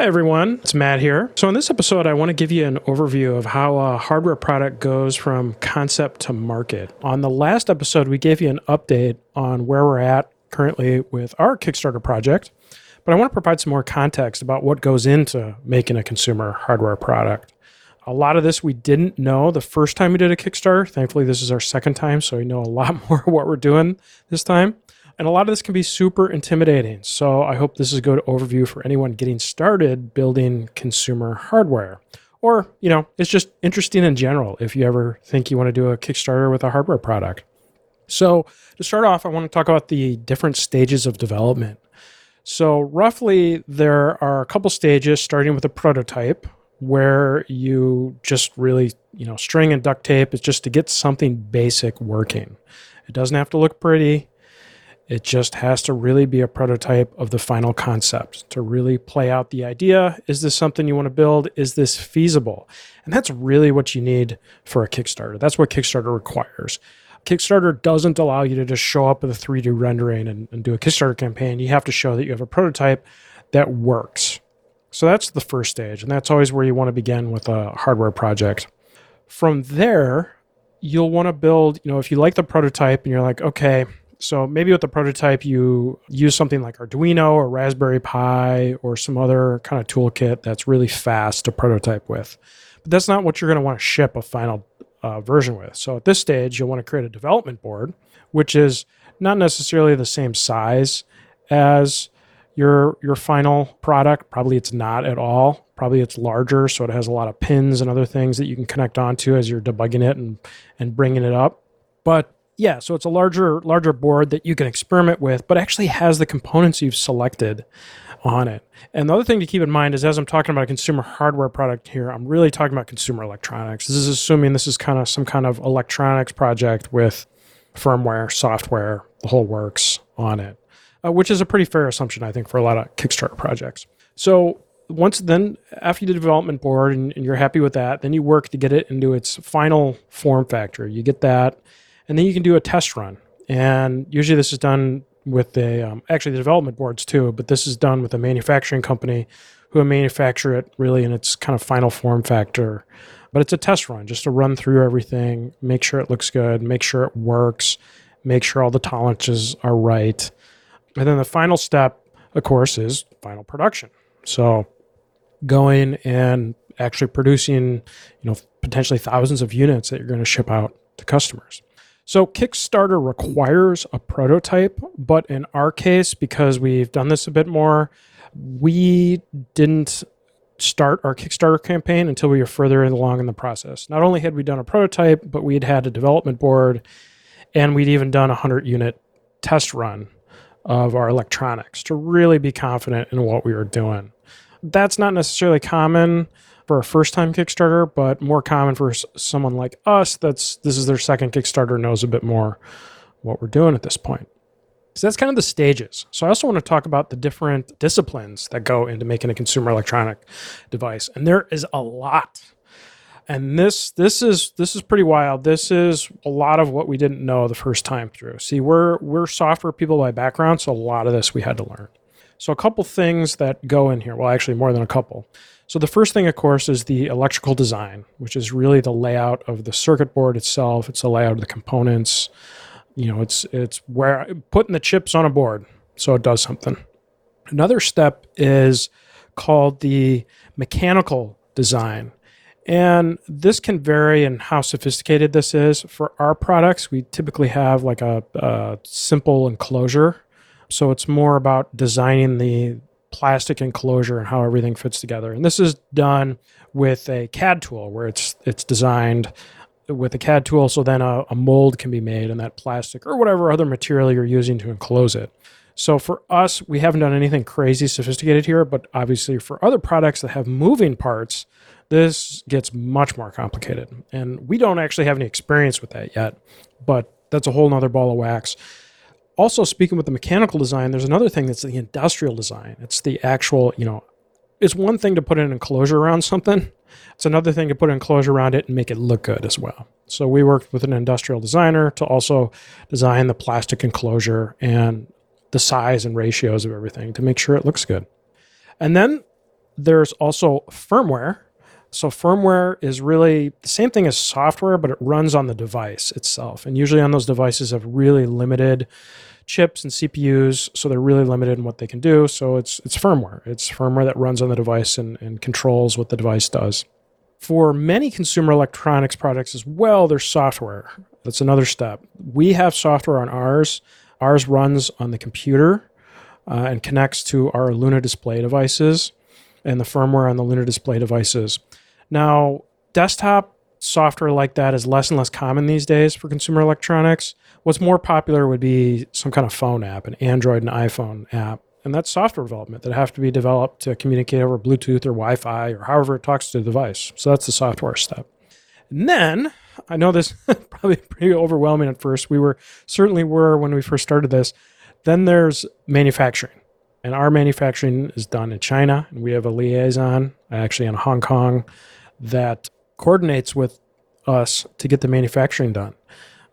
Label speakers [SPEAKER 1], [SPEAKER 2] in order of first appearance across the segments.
[SPEAKER 1] Hi, everyone. It's Matt here. So, in this episode, I want to give you an overview of how a hardware product goes from concept to market. On the last episode, we gave you an update on where we're at currently with our Kickstarter project, but I want to provide some more context about what goes into making a consumer hardware product. A lot of this we didn't know the first time we did a Kickstarter. Thankfully, this is our second time, so we know a lot more what we're doing this time. And a lot of this can be super intimidating. So I hope this is a good overview for anyone getting started building consumer hardware. Or, you know, it's just interesting in general if you ever think you want to do a Kickstarter with a hardware product. So, to start off, I want to talk about the different stages of development. So, roughly, there are a couple stages starting with a prototype where you just really, you know, string and duct tape is just to get something basic working. It doesn't have to look pretty. It just has to really be a prototype of the final concept to really play out the idea. Is this something you want to build? Is this feasible? And that's really what you need for a Kickstarter. That's what Kickstarter requires. Kickstarter doesn't allow you to just show up with a 3D rendering and, and do a Kickstarter campaign. You have to show that you have a prototype that works. So that's the first stage. And that's always where you want to begin with a hardware project. From there, you'll want to build, you know, if you like the prototype and you're like, okay, so maybe with the prototype, you use something like Arduino or Raspberry Pi or some other kind of toolkit that's really fast to prototype with. But that's not what you're going to want to ship a final uh, version with. So at this stage, you'll want to create a development board, which is not necessarily the same size as your your final product. Probably it's not at all. Probably it's larger, so it has a lot of pins and other things that you can connect onto as you're debugging it and and bringing it up. But yeah, so it's a larger larger board that you can experiment with, but actually has the components you've selected on it. And the other thing to keep in mind is as I'm talking about a consumer hardware product here, I'm really talking about consumer electronics. This is assuming this is kind of some kind of electronics project with firmware, software, the whole works on it, uh, which is a pretty fair assumption, I think, for a lot of Kickstarter projects. So once then, after the development board and, and you're happy with that, then you work to get it into its final form factor. You get that and then you can do a test run. And usually this is done with a um, actually the development boards too, but this is done with a manufacturing company who manufacture it really in its kind of final form factor. But it's a test run just to run through everything, make sure it looks good, make sure it works, make sure all the tolerances are right. And then the final step, of course, is final production. So going and actually producing, you know, potentially thousands of units that you're going to ship out to customers. So Kickstarter requires a prototype, but in our case, because we've done this a bit more, we didn't start our Kickstarter campaign until we were further along in the process. Not only had we done a prototype, but we had had a development board and we'd even done a 100 unit test run of our electronics to really be confident in what we were doing. That's not necessarily common for a first time Kickstarter, but more common for someone like us that's this is their second Kickstarter knows a bit more what we're doing at this point. So that's kind of the stages. So I also want to talk about the different disciplines that go into making a consumer electronic device. And there is a lot. And this this is this is pretty wild. This is a lot of what we didn't know the first time through. See, we're we're software people by background, so a lot of this we had to learn. So a couple things that go in here. Well, actually more than a couple. So the first thing, of course, is the electrical design, which is really the layout of the circuit board itself. It's the layout of the components. You know, it's it's where putting the chips on a board so it does something. Another step is called the mechanical design. And this can vary in how sophisticated this is. For our products, we typically have like a, a simple enclosure. So it's more about designing the plastic enclosure and how everything fits together. And this is done with a CAD tool where it's it's designed with a CAD tool so then a, a mold can be made in that plastic or whatever other material you're using to enclose it. So for us, we haven't done anything crazy sophisticated here, but obviously for other products that have moving parts, this gets much more complicated. And we don't actually have any experience with that yet, but that's a whole nother ball of wax also speaking with the mechanical design, there's another thing that's the industrial design. It's the actual, you know, it's one thing to put an enclosure around something. It's another thing to put an enclosure around it and make it look good as well. So we worked with an industrial designer to also design the plastic enclosure and the size and ratios of everything to make sure it looks good. And then there's also firmware. So, firmware is really the same thing as software, but it runs on the device itself. And usually on those devices have really limited chips and CPUs, so they're really limited in what they can do. So it's it's firmware. It's firmware that runs on the device and, and controls what the device does. For many consumer electronics products as well, there's software. That's another step. We have software on ours. Ours runs on the computer uh, and connects to our Luna display devices and the firmware on the Luna display devices. Now, desktop software like that is less and less common these days for consumer electronics. What's more popular would be some kind of phone app, an Android and iPhone app. And that's software development that have to be developed to communicate over Bluetooth or Wi Fi or however it talks to the device. So that's the software step. And then I know this probably pretty overwhelming at first. We were certainly were when we first started this. Then there's manufacturing. And our manufacturing is done in China. And we have a liaison actually in Hong Kong that coordinates with us to get the manufacturing done.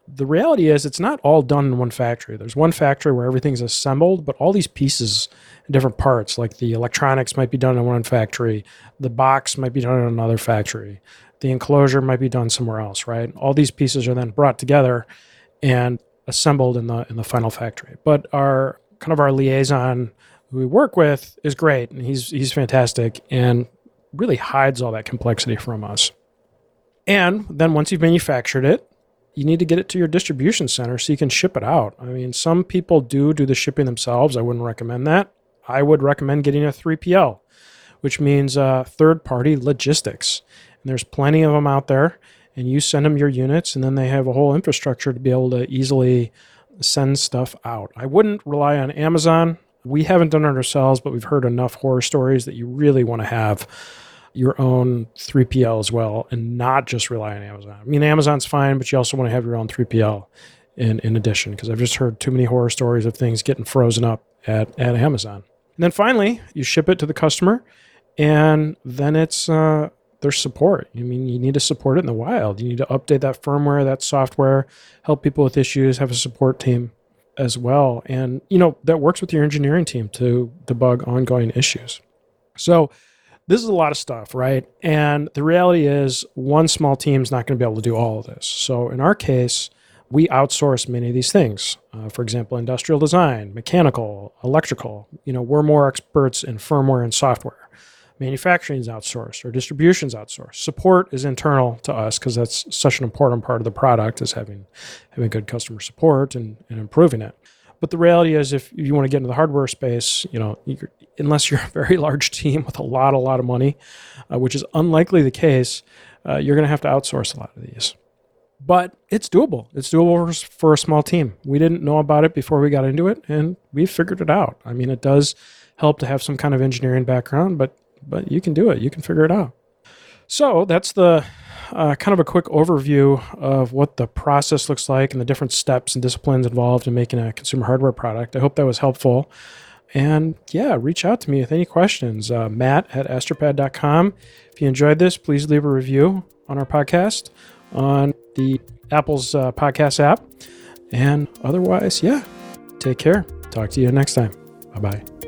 [SPEAKER 1] The reality is, it's not all done in one factory. There's one factory where everything's assembled, but all these pieces and different parts, like the electronics, might be done in one factory, the box might be done in another factory, the enclosure might be done somewhere else, right? All these pieces are then brought together and assembled in the in the final factory. But our kind of our liaison who we work with is great, and he's he's fantastic, and really hides all that complexity from us. And then once you've manufactured it, you need to get it to your distribution center so you can ship it out. I mean, some people do do the shipping themselves. I wouldn't recommend that. I would recommend getting a 3PL, which means uh, third party logistics. And there's plenty of them out there. And you send them your units, and then they have a whole infrastructure to be able to easily send stuff out. I wouldn't rely on Amazon. We haven't done it ourselves, but we've heard enough horror stories that you really want to have your own 3PL as well and not just rely on Amazon. I mean, Amazon's fine, but you also want to have your own 3PL in, in addition, because I've just heard too many horror stories of things getting frozen up at, at Amazon. And then finally, you ship it to the customer, and then it's uh, there's support. I mean, you need to support it in the wild. You need to update that firmware, that software, help people with issues, have a support team as well. And, you know, that works with your engineering team to debug ongoing issues. So this is a lot of stuff, right? And the reality is, one small team is not going to be able to do all of this. So in our case, we outsource many of these things. Uh, for example, industrial design, mechanical, electrical. You know, we're more experts in firmware and software. Manufacturing is outsourced, or distribution is outsourced. Support is internal to us because that's such an important part of the product is having having good customer support and, and improving it. But the reality is, if you want to get into the hardware space, you know, unless you're a very large team with a lot, a lot of money, uh, which is unlikely the case, uh, you're going to have to outsource a lot of these. But it's doable. It's doable for a small team. We didn't know about it before we got into it, and we figured it out. I mean, it does help to have some kind of engineering background, but but you can do it. You can figure it out. So that's the uh, kind of a quick overview of what the process looks like and the different steps and disciplines involved in making a consumer hardware product. I hope that was helpful. And yeah, reach out to me with any questions. Uh, Matt at astropad.com. If you enjoyed this, please leave a review on our podcast on the Apple's uh, podcast app. And otherwise, yeah, take care. Talk to you next time. Bye bye.